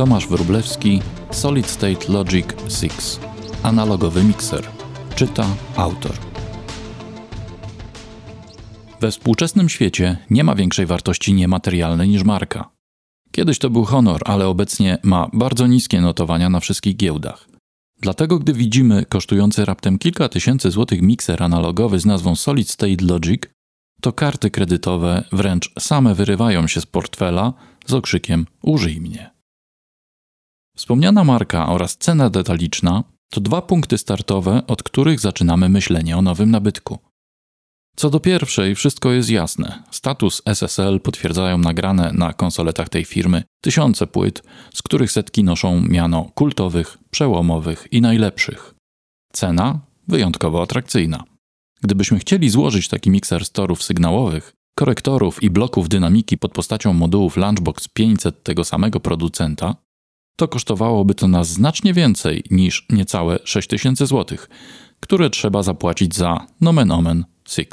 Tomasz Wróblewski, Solid State Logic 6. Analogowy mikser. Czyta autor. We współczesnym świecie nie ma większej wartości niematerialnej niż marka. Kiedyś to był honor, ale obecnie ma bardzo niskie notowania na wszystkich giełdach. Dlatego, gdy widzimy kosztujący raptem kilka tysięcy złotych mikser analogowy z nazwą Solid State Logic, to karty kredytowe wręcz same wyrywają się z portfela z okrzykiem Użyj mnie. Wspomniana marka oraz cena detaliczna to dwa punkty startowe, od których zaczynamy myślenie o nowym nabytku. Co do pierwszej, wszystko jest jasne. Status SSL potwierdzają nagrane na konsoletach tej firmy tysiące płyt, z których setki noszą miano kultowych, przełomowych i najlepszych. Cena wyjątkowo atrakcyjna. Gdybyśmy chcieli złożyć taki mikser z torów sygnałowych, korektorów i bloków dynamiki pod postacią modułów Lunchbox 500 tego samego producenta, to kosztowałoby to nas znacznie więcej niż niecałe 6000 zł, które trzeba zapłacić za nomen omen 6.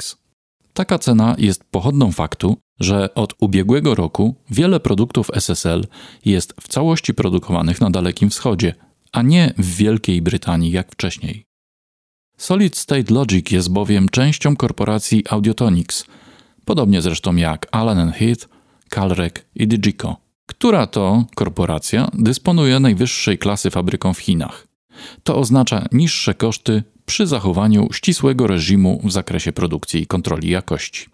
Taka cena jest pochodną faktu, że od ubiegłego roku wiele produktów SSL jest w całości produkowanych na Dalekim Wschodzie, a nie w Wielkiej Brytanii jak wcześniej. Solid State Logic jest bowiem częścią korporacji Audiotonics, podobnie zresztą jak Allen Heath, Calrec i Digico, która to korporacja dysponuje najwyższej klasy fabryką w Chinach. To oznacza niższe koszty przy zachowaniu ścisłego reżimu w zakresie produkcji i kontroli jakości.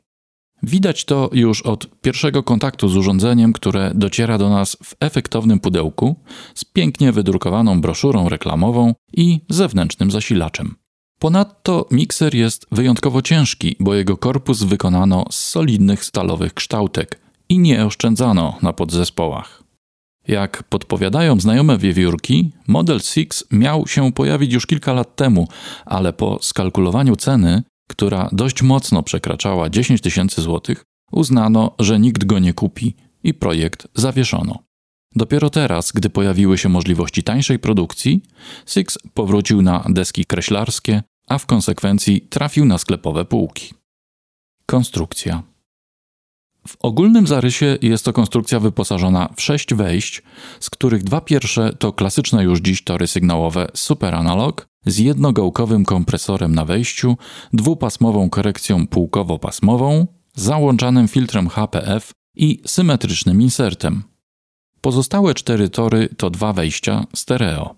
Widać to już od pierwszego kontaktu z urządzeniem, które dociera do nas w efektownym pudełku z pięknie wydrukowaną broszurą reklamową i zewnętrznym zasilaczem. Ponadto mikser jest wyjątkowo ciężki, bo jego korpus wykonano z solidnych stalowych kształtek i nie oszczędzano na podzespołach. Jak podpowiadają znajome wiewiórki, Model 6 miał się pojawić już kilka lat temu, ale po skalkulowaniu ceny, która dość mocno przekraczała 10 tysięcy złotych, uznano, że nikt go nie kupi i projekt zawieszono. Dopiero teraz, gdy pojawiły się możliwości tańszej produkcji, Six powrócił na deski kreślarskie, a w konsekwencji trafił na sklepowe półki. Konstrukcja. W ogólnym zarysie jest to konstrukcja wyposażona w sześć wejść, z których dwa pierwsze to klasyczne już dziś tory sygnałowe Super Analog z jednogałkowym kompresorem na wejściu, dwupasmową korekcją półkowo-pasmową, załączanym filtrem HPF i symetrycznym insertem. Pozostałe cztery tory to dwa wejścia stereo.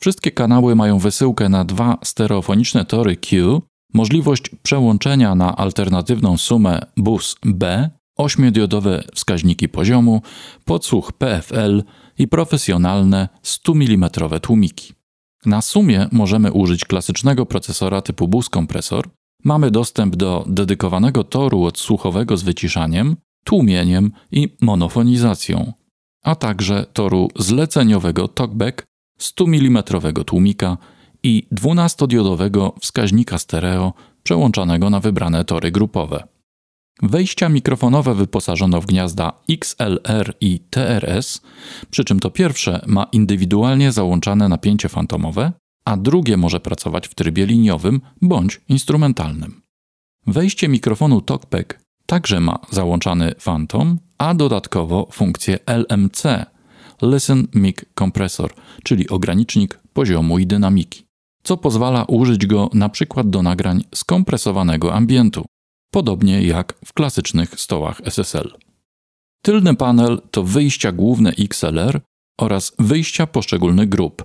Wszystkie kanały mają wysyłkę na dwa stereofoniczne tory Q, możliwość przełączenia na alternatywną sumę bus B, ośmiodiodowe wskaźniki poziomu, podsłuch PFL i profesjonalne 100 mm tłumiki. Na sumie możemy użyć klasycznego procesora typu bus kompresor. Mamy dostęp do dedykowanego toru odsłuchowego z wyciszaniem, tłumieniem i monofonizacją, a także toru zleceniowego talkback 100 mm tłumika i 12-diodowego wskaźnika stereo przełączanego na wybrane tory grupowe. Wejścia mikrofonowe wyposażono w gniazda XLR i TRS, przy czym to pierwsze ma indywidualnie załączane napięcie fantomowe, a drugie może pracować w trybie liniowym bądź instrumentalnym. Wejście mikrofonu TalkBack także ma załączany fantom, a dodatkowo funkcję LMC Listen Mic Compressor, czyli ogranicznik poziomu i dynamiki, co pozwala użyć go na przykład do nagrań skompresowanego ambientu, podobnie jak w klasycznych stołach SSL. Tylny panel to wyjścia główne XLR oraz wyjścia poszczególnych grup: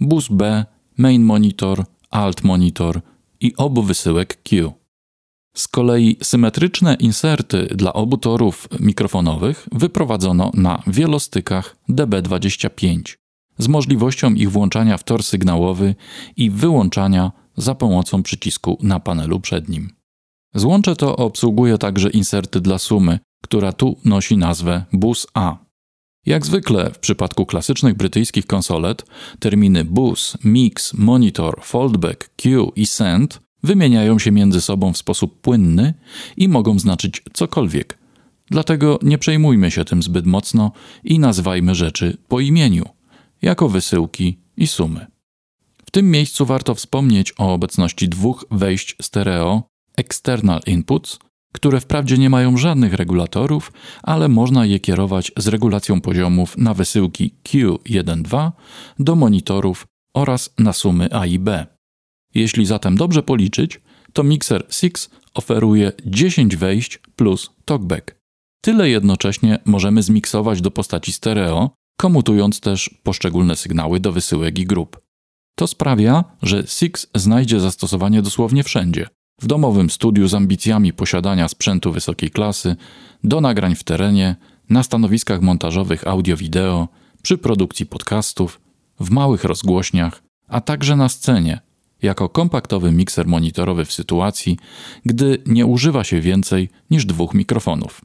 bus B, main monitor, alt monitor i obu wysyłek Q. Z kolei symetryczne inserty dla obu torów mikrofonowych wyprowadzono na wielostykach DB25 z możliwością ich włączania w tor sygnałowy i wyłączania za pomocą przycisku na panelu przednim. Złącze to obsługuje także inserty dla sumy, która tu nosi nazwę Bus A. Jak zwykle w przypadku klasycznych brytyjskich konsolet, terminy bus, mix, monitor, foldback, Q i send wymieniają się między sobą w sposób płynny i mogą znaczyć cokolwiek. Dlatego nie przejmujmy się tym zbyt mocno i nazwajmy rzeczy po imieniu, jako wysyłki i sumy. W tym miejscu warto wspomnieć o obecności dwóch wejść stereo external inputs które wprawdzie nie mają żadnych regulatorów, ale można je kierować z regulacją poziomów na wysyłki Q1.2 do monitorów oraz na sumy A i B. Jeśli zatem dobrze policzyć, to mikser 6 oferuje 10 wejść plus talkback. Tyle jednocześnie możemy zmiksować do postaci stereo, komutując też poszczególne sygnały do wysyłek i grup. To sprawia, że Six znajdzie zastosowanie dosłownie wszędzie. W domowym studiu z ambicjami posiadania sprzętu wysokiej klasy, do nagrań w terenie, na stanowiskach montażowych audio-wideo, przy produkcji podcastów, w małych rozgłośniach, a także na scenie, jako kompaktowy mikser monitorowy w sytuacji, gdy nie używa się więcej niż dwóch mikrofonów.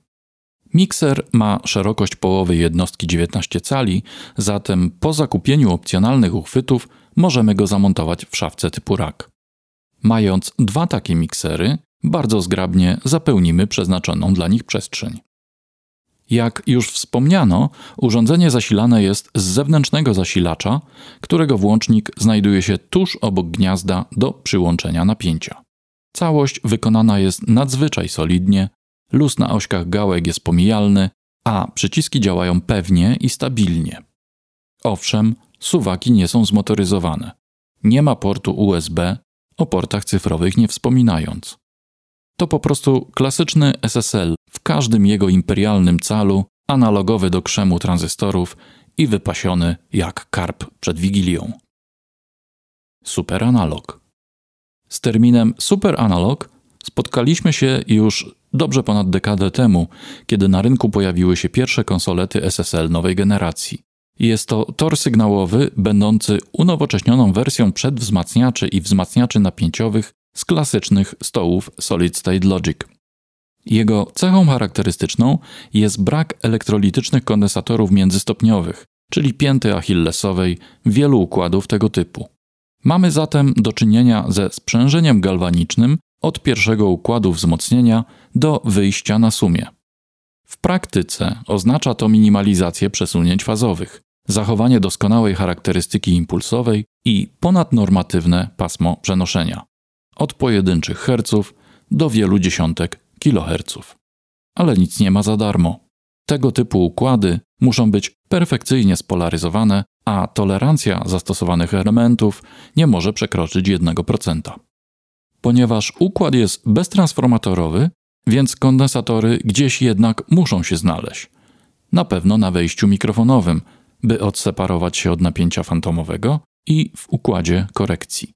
Mikser ma szerokość połowy jednostki 19 cali, zatem po zakupieniu opcjonalnych uchwytów możemy go zamontować w szafce typu rak. Mając dwa takie miksery, bardzo zgrabnie zapełnimy przeznaczoną dla nich przestrzeń. Jak już wspomniano, urządzenie zasilane jest z zewnętrznego zasilacza, którego włącznik znajduje się tuż obok gniazda do przyłączenia napięcia. Całość wykonana jest nadzwyczaj solidnie, luz na ośkach gałek jest pomijalny, a przyciski działają pewnie i stabilnie. Owszem, suwaki nie są zmotoryzowane. Nie ma portu USB, o portach cyfrowych nie wspominając. To po prostu klasyczny SSL w każdym jego imperialnym calu, analogowy do krzemu tranzystorów i wypasiony jak karp przed wigilią. Super analog. Z terminem super analog spotkaliśmy się już dobrze ponad dekadę temu, kiedy na rynku pojawiły się pierwsze konsolety SSL nowej generacji. Jest to tor sygnałowy będący unowocześnioną wersją przedwzmacniaczy i wzmacniaczy napięciowych z klasycznych stołów Solid State Logic. Jego cechą charakterystyczną jest brak elektrolitycznych kondensatorów międzystopniowych, czyli pięty achillesowej wielu układów tego typu. Mamy zatem do czynienia ze sprzężeniem galwanicznym od pierwszego układu wzmocnienia do wyjścia na sumie. W praktyce oznacza to minimalizację przesunięć fazowych, zachowanie doskonałej charakterystyki impulsowej i ponadnormatywne pasmo przenoszenia od pojedynczych herców do wielu dziesiątek kiloherców. Ale nic nie ma za darmo. Tego typu układy muszą być perfekcyjnie spolaryzowane, a tolerancja zastosowanych elementów nie może przekroczyć 1%. Ponieważ układ jest beztransformatorowy, więc kondensatory gdzieś jednak muszą się znaleźć. Na pewno na wejściu mikrofonowym, by odseparować się od napięcia fantomowego i w układzie korekcji.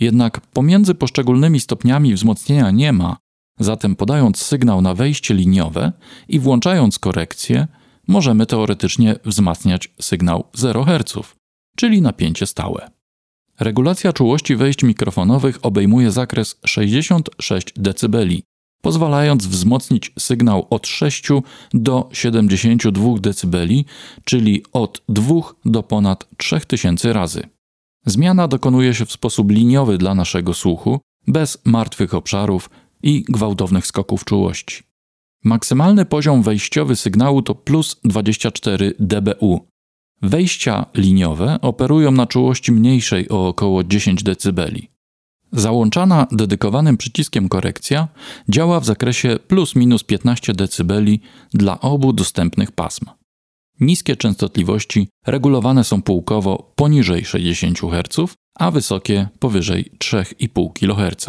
Jednak pomiędzy poszczególnymi stopniami wzmocnienia nie ma, zatem podając sygnał na wejście liniowe i włączając korekcję, możemy teoretycznie wzmacniać sygnał 0 Hz, czyli napięcie stałe. Regulacja czułości wejść mikrofonowych obejmuje zakres 66 dB, pozwalając wzmocnić sygnał od 6 do 72 dB, czyli od 2 do ponad 3000 razy. Zmiana dokonuje się w sposób liniowy dla naszego słuchu, bez martwych obszarów i gwałtownych skoków czułości. Maksymalny poziom wejściowy sygnału to plus 24 dBu. Wejścia liniowe operują na czułości mniejszej o około 10 dB. Załączana dedykowanym przyciskiem korekcja działa w zakresie plus minus 15 dB dla obu dostępnych pasm. Niskie częstotliwości regulowane są półkowo poniżej 60 Hz, a wysokie powyżej 3,5 kHz.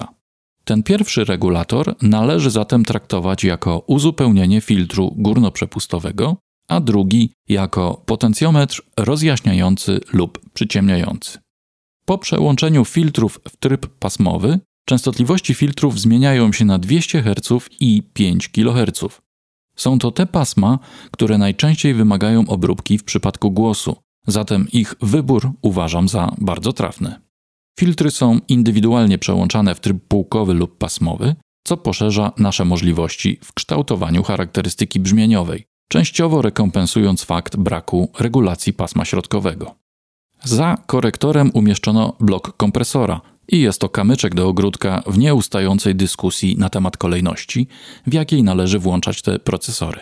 Ten pierwszy regulator należy zatem traktować jako uzupełnienie filtru górnoprzepustowego, a drugi jako potencjometr rozjaśniający lub przyciemniający. Po przełączeniu filtrów w tryb pasmowy, częstotliwości filtrów zmieniają się na 200 Hz i 5 kHz. Są to te pasma, które najczęściej wymagają obróbki w przypadku głosu, zatem ich wybór uważam za bardzo trafny. Filtry są indywidualnie przełączane w tryb półkowy lub pasmowy, co poszerza nasze możliwości w kształtowaniu charakterystyki brzmieniowej, częściowo rekompensując fakt braku regulacji pasma środkowego. Za korektorem umieszczono blok kompresora, i jest to kamyczek do ogródka w nieustającej dyskusji na temat kolejności, w jakiej należy włączać te procesory.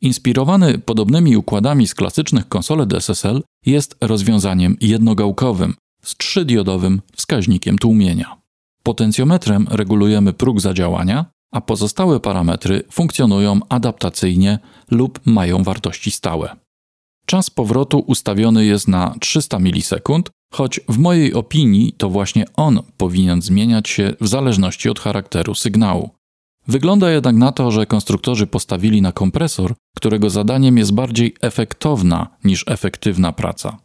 Inspirowany podobnymi układami z klasycznych konsol DSSL jest rozwiązaniem jednogałkowym z trzydiodowym wskaźnikiem tłumienia. Potencjometrem regulujemy próg zadziałania, a pozostałe parametry funkcjonują adaptacyjnie lub mają wartości stałe. Czas powrotu ustawiony jest na 300 milisekund, choć w mojej opinii to właśnie on powinien zmieniać się w zależności od charakteru sygnału. Wygląda jednak na to, że konstruktorzy postawili na kompresor, którego zadaniem jest bardziej efektowna niż efektywna praca.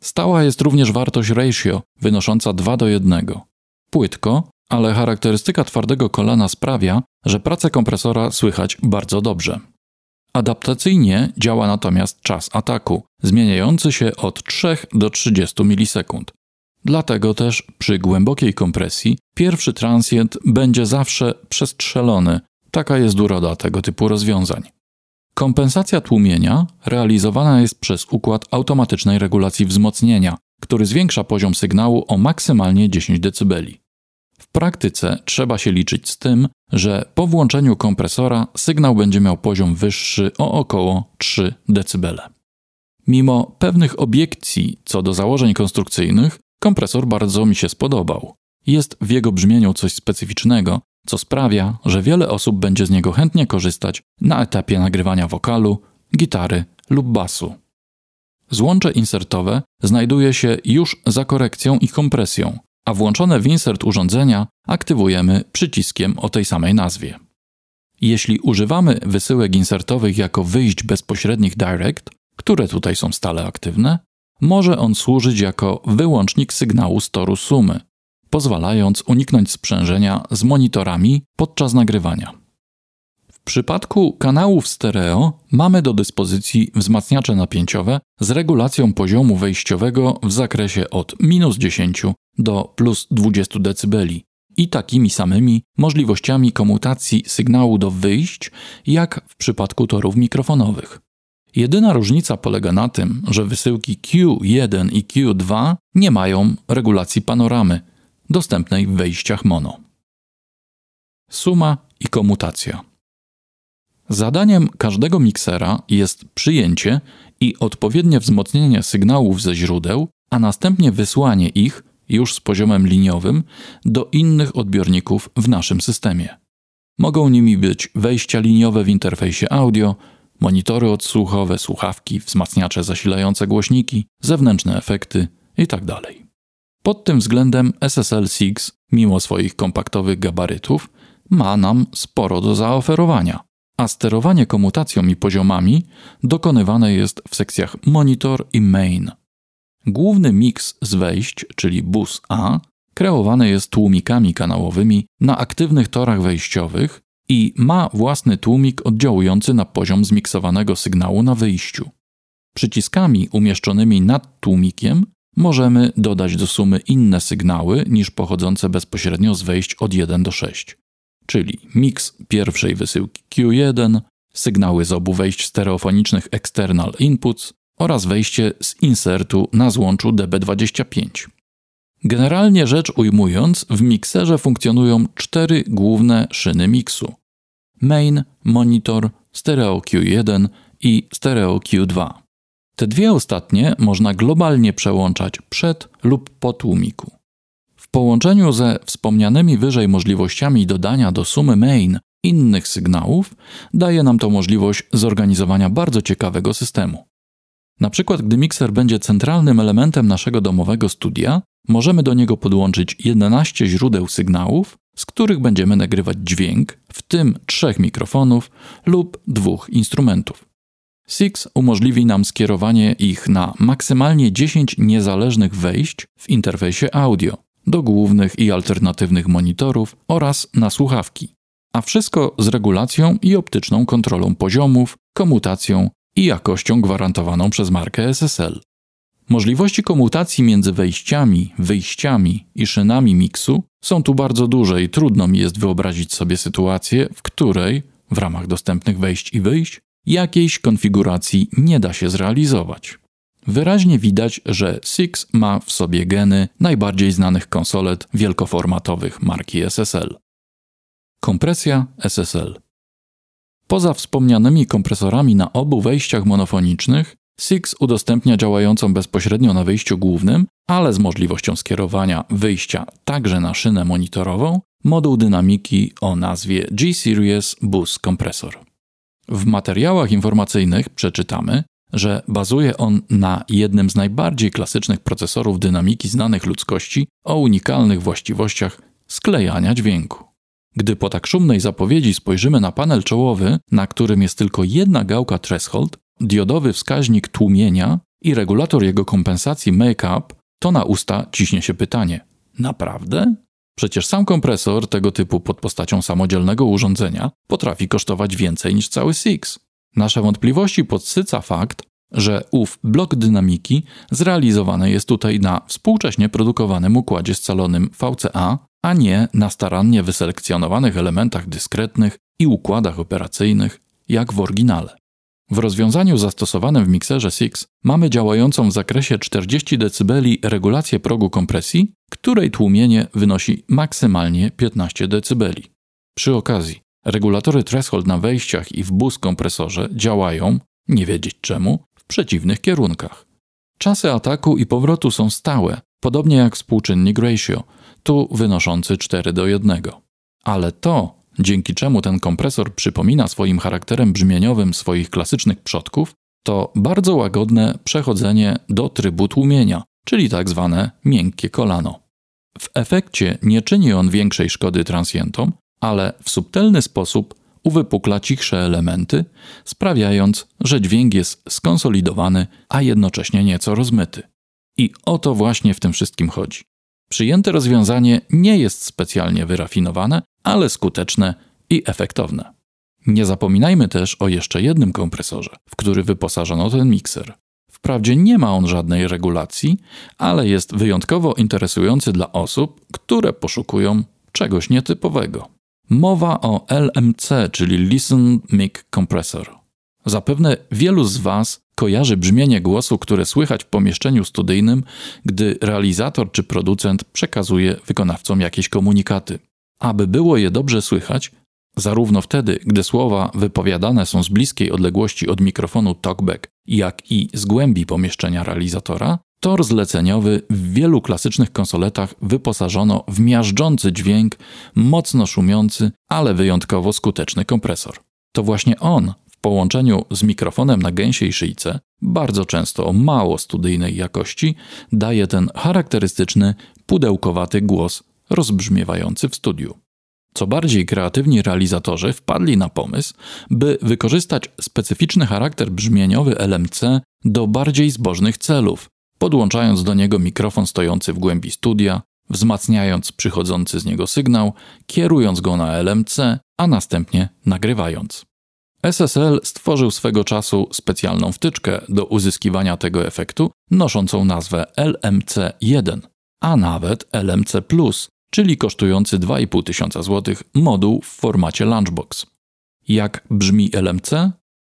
Stała jest również wartość ratio wynosząca 2 do 1. Płytko, ale charakterystyka twardego kolana sprawia, że pracę kompresora słychać bardzo dobrze. Adaptacyjnie działa natomiast czas ataku, zmieniający się od 3 do 30 milisekund. Dlatego też przy głębokiej kompresji pierwszy transient będzie zawsze przestrzelony. Taka jest uroda tego typu rozwiązań. Kompensacja tłumienia realizowana jest przez układ automatycznej regulacji wzmocnienia, który zwiększa poziom sygnału o maksymalnie 10 dB. W praktyce trzeba się liczyć z tym, że po włączeniu kompresora sygnał będzie miał poziom wyższy o około 3 dB. Mimo pewnych obiekcji co do założeń konstrukcyjnych, kompresor bardzo mi się spodobał. Jest w jego brzmieniu coś specyficznego, co sprawia, że wiele osób będzie z niego chętnie korzystać na etapie nagrywania wokalu, gitary lub basu. Złącze insertowe znajduje się już za korekcją i kompresją, a włączone w insert urządzenia aktywujemy przyciskiem o tej samej nazwie. Jeśli używamy wysyłek insertowych jako wyjść bezpośrednich direct, które tutaj są stale aktywne, może on służyć jako wyłącznik sygnału z toru sumy, pozwalając uniknąć sprzężenia z monitorami podczas nagrywania. W przypadku kanałów stereo mamy do dyspozycji wzmacniacze napięciowe z regulacją poziomu wejściowego w zakresie od minus 10 do plus 20 dB i takimi samymi możliwościami komutacji sygnału do wyjść, jak w przypadku torów mikrofonowych. Jedyna różnica polega na tym, że wysyłki Q1 i Q2 nie mają regulacji panoramy, dostępnej w wejściach mono. Suma i komutacja. Zadaniem każdego miksera jest przyjęcie i odpowiednie wzmocnienie sygnałów ze źródeł, a następnie wysłanie ich już z poziomem liniowym do innych odbiorników w naszym systemie. Mogą nimi być wejścia liniowe w interfejsie audio, monitory odsłuchowe, słuchawki, wzmacniacze zasilające głośniki, zewnętrzne efekty itd. Tak Pod tym względem SSL 6, mimo swoich kompaktowych gabarytów, ma nam sporo do zaoferowania, a sterowanie komutacją i poziomami dokonywane jest w sekcjach monitor i main. Główny miks z wejść, czyli bus A, kreowany jest tłumikami kanałowymi na aktywnych torach wejściowych i ma własny tłumik oddziałujący na poziom zmiksowanego sygnału na wyjściu. Przyciskami umieszczonymi nad tłumikiem możemy dodać do sumy inne sygnały niż pochodzące bezpośrednio z wejść od 1 do 6, czyli miks pierwszej wysyłki Q1, sygnały z obu wejść stereofonicznych external inputs oraz wejście z insertu na złączu DB25. Generalnie rzecz ujmując, w mikserze funkcjonują cztery główne szyny miksu: main, monitor, stereo Q1 i stereo Q2. Te dwie ostatnie można globalnie przełączać przed lub po tłumiku. Połączeniu ze wspomnianymi wyżej możliwościami dodania do sumy main innych sygnałów, daje nam to możliwość zorganizowania bardzo ciekawego systemu. Na przykład, gdy mikser będzie centralnym elementem naszego domowego studia, możemy do niego podłączyć 11 źródeł sygnałów, z których będziemy nagrywać dźwięk, w tym trzech mikrofonów lub dwóch instrumentów. Six umożliwi nam skierowanie ich na maksymalnie 10 niezależnych wejść w interfejsie audio do głównych i alternatywnych monitorów oraz na słuchawki, a wszystko z regulacją i optyczną kontrolą poziomów, komutacją i jakością gwarantowaną przez markę SSL. Możliwości komutacji między wejściami, wyjściami i szynami miksu są tu bardzo duże i trudno mi jest wyobrazić sobie sytuację, w której, w ramach dostępnych wejść i wyjść, jakiejś konfiguracji nie da się zrealizować. Wyraźnie widać, że Six ma w sobie geny najbardziej znanych konsolet wielkoformatowych marki SSL. Kompresja SSL Poza wspomnianymi kompresorami na obu wejściach monofonicznych, SIX udostępnia działającą bezpośrednio na wyjściu głównym, ale z możliwością skierowania wyjścia także na szynę monitorową, moduł dynamiki o nazwie G-Series Bus Kompresor. W materiałach informacyjnych przeczytamy, że bazuje on na jednym z najbardziej klasycznych procesorów dynamiki znanych ludzkości o unikalnych właściwościach sklejania dźwięku. Gdy po tak szumnej zapowiedzi spojrzymy na panel czołowy, na którym jest tylko jedna gałka threshold, diodowy wskaźnik tłumienia i regulator jego kompensacji make-up, to na usta ciśnie się pytanie: naprawdę? Przecież sam kompresor tego typu pod postacią samodzielnego urządzenia potrafi kosztować więcej niż cały SIX. Nasze wątpliwości podsyca fakt, że ów blok dynamiki zrealizowany jest tutaj na współcześnie produkowanym układzie scalonym VCA, a nie na starannie wyselekcjonowanych elementach dyskretnych i układach operacyjnych, jak w oryginale. W rozwiązaniu zastosowanym w mikserze SIX mamy działającą w zakresie 40 dB regulację progu kompresji, której tłumienie wynosi maksymalnie 15 dB. Przy okazji, regulatory threshold na wejściach i w bus kompresorze działają, nie wiedzieć czemu, w przeciwnych kierunkach. Czasy ataku i powrotu są stałe, podobnie jak współczynnik ratio, tu wynoszący 4 do 1. Ale to, dzięki czemu ten kompresor przypomina swoim charakterem brzmieniowym swoich klasycznych przodków, to bardzo łagodne przechodzenie do trybu tłumienia, czyli tak zwane miękkie kolano. W efekcie nie czyni on większej szkody transjentom, ale w subtelny sposób uwypukla cichsze elementy, sprawiając, że dźwięk jest skonsolidowany, a jednocześnie nieco rozmyty. I o to właśnie w tym wszystkim chodzi. Przyjęte rozwiązanie nie jest specjalnie wyrafinowane, ale skuteczne i efektowne. Nie zapominajmy też o jeszcze jednym kompresorze, w który wyposażono ten mikser. Wprawdzie nie ma on żadnej regulacji, ale jest wyjątkowo interesujący dla osób, które poszukują czegoś nietypowego. Mowa o LMC, czyli Listen Mic Compressor. Zapewne wielu z Was kojarzy brzmienie głosu, które słychać w pomieszczeniu studyjnym, gdy realizator czy producent przekazuje wykonawcom jakieś komunikaty. Aby było je dobrze słychać, zarówno wtedy, gdy słowa wypowiadane są z bliskiej odległości od mikrofonu talkback, jak i z głębi pomieszczenia realizatora, tor zleceniowy w wielu klasycznych konsoletach wyposażono w miażdżący dźwięk, mocno szumiący, ale wyjątkowo skuteczny kompresor. To właśnie on w połączeniu z mikrofonem na gęsiej szyjce, bardzo często o mało studyjnej jakości, daje ten charakterystyczny, pudełkowaty głos rozbrzmiewający w studiu. Co bardziej kreatywni realizatorzy wpadli na pomysł, by wykorzystać specyficzny charakter brzmieniowy LMC do bardziej zbożnych celów, podłączając do niego mikrofon stojący w głębi studia, wzmacniając przychodzący z niego sygnał, kierując go na LMC, a następnie nagrywając. SSL stworzył swego czasu specjalną wtyczkę do uzyskiwania tego efektu, noszącą nazwę LMC1, a nawet LMC, czyli kosztujący 2,5 tysiąca złotych moduł w formacie Lunchbox. Jak brzmi LMC?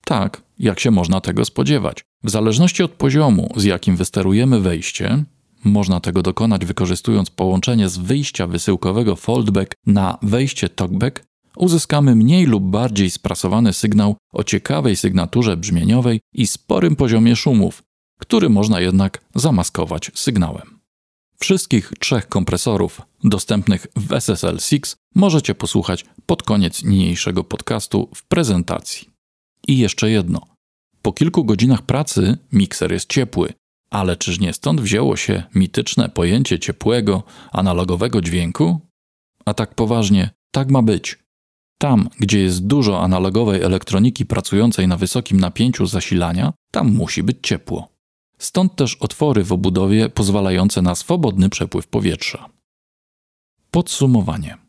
Tak, jak się można tego spodziewać. W zależności od poziomu, z jakim wysterujemy wejście, można tego dokonać wykorzystując połączenie z wyjścia wysyłkowego foldback na wejście talkback, uzyskamy mniej lub bardziej sprasowany sygnał o ciekawej sygnaturze brzmieniowej i sporym poziomie szumów, który można jednak zamaskować sygnałem. Wszystkich trzech kompresorów dostępnych w SSL 6 możecie posłuchać pod koniec niniejszego podcastu w prezentacji. I jeszcze jedno. Po kilku godzinach pracy mikser jest ciepły, ale czyż nie stąd wzięło się mityczne pojęcie ciepłego, analogowego dźwięku? A tak poważnie, tak ma być. Tam, gdzie jest dużo analogowej elektroniki pracującej na wysokim napięciu zasilania, tam musi być ciepło. Stąd też otwory w obudowie pozwalające na swobodny przepływ powietrza. Podsumowanie.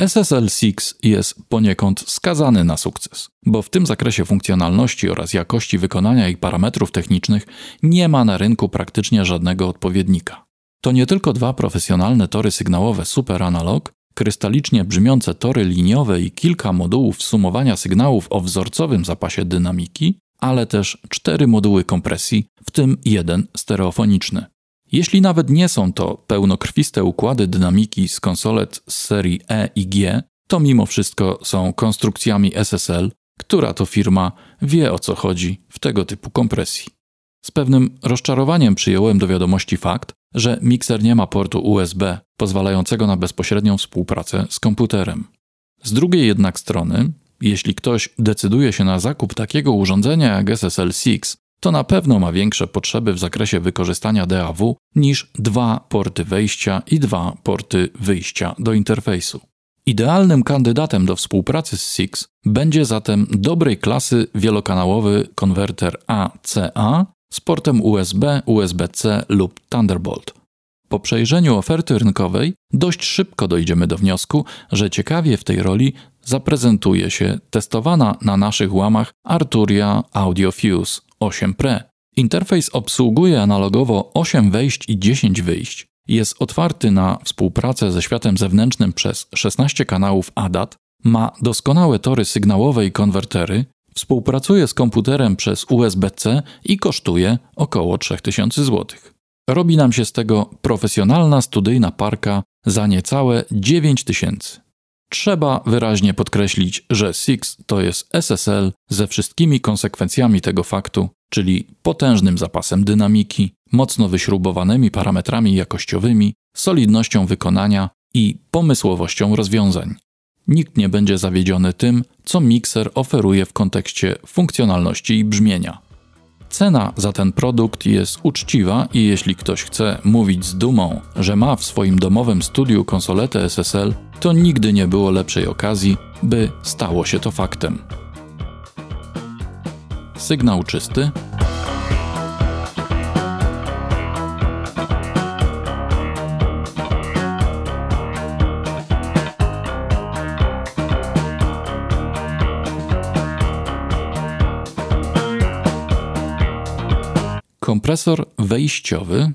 SSL 6 jest poniekąd skazany na sukces, bo w tym zakresie funkcjonalności oraz jakości wykonania i parametrów technicznych nie ma na rynku praktycznie żadnego odpowiednika. To nie tylko dwa profesjonalne tory sygnałowe Super Analog, krystalicznie brzmiące tory liniowe i kilka modułów sumowania sygnałów o wzorcowym zapasie dynamiki, ale też cztery moduły kompresji, w tym jeden stereofoniczny. Jeśli nawet nie są to pełnokrwiste układy dynamiki z konsolet z serii E i G, to mimo wszystko są konstrukcjami SSL, która to firma wie o co chodzi w tego typu kompresji. Z pewnym rozczarowaniem przyjąłem do wiadomości fakt, że mikser nie ma portu USB pozwalającego na bezpośrednią współpracę z komputerem. Z drugiej jednak strony, jeśli ktoś decyduje się na zakup takiego urządzenia jak SSL 6, to na pewno ma większe potrzeby w zakresie wykorzystania DAW niż dwa porty wejścia i dwa porty wyjścia do interfejsu. Idealnym kandydatem do współpracy z SIX będzie zatem dobrej klasy wielokanałowy konwerter ACA z portem USB, USB-C lub Thunderbolt. Po przejrzeniu oferty rynkowej dość szybko dojdziemy do wniosku, że ciekawie w tej roli zaprezentuje się testowana na naszych łamach Arturia Audio Fuse 8 Pre. Interfejs obsługuje analogowo 8 wejść i 10 wyjść. Jest otwarty na współpracę ze światem zewnętrznym przez 16 kanałów ADAT, ma doskonałe tory sygnałowe i konwertery, współpracuje z komputerem przez USB-C i kosztuje około 3000 zł. Robi nam się z tego profesjonalna studyjna parka za niecałe 9000. Trzeba wyraźnie podkreślić, że SIX to jest SSL ze wszystkimi konsekwencjami tego faktu, czyli potężnym zapasem dynamiki, mocno wyśrubowanymi parametrami jakościowymi, solidnością wykonania i pomysłowością rozwiązań. Nikt nie będzie zawiedziony tym, co mikser oferuje w kontekście funkcjonalności i brzmienia. Cena za ten produkt jest uczciwa i jeśli ktoś chce mówić z dumą, że ma w swoim domowym studiu konsoletę SSL, to nigdy nie było lepszej okazji, by stało się to faktem. Sygnał czysty. Kompresor wejściowy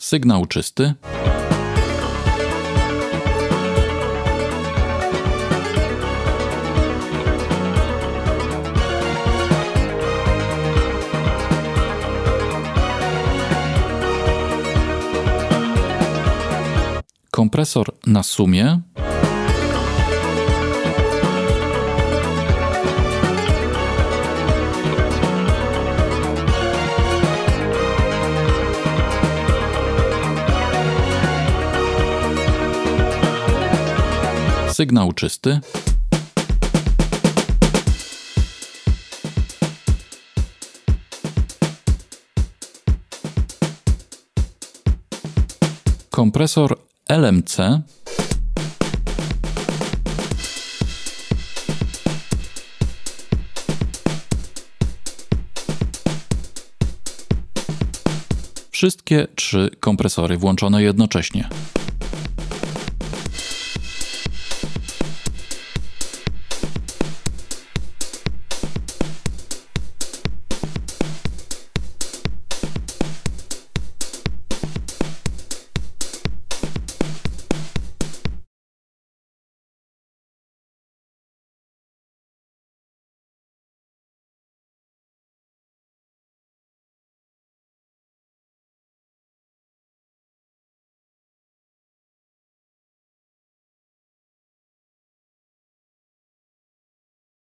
sygnał czysty. Kompresor na sumie sygnał czysty. Kompresor LMC Wszystkie trzy kompresory włączone jednocześnie.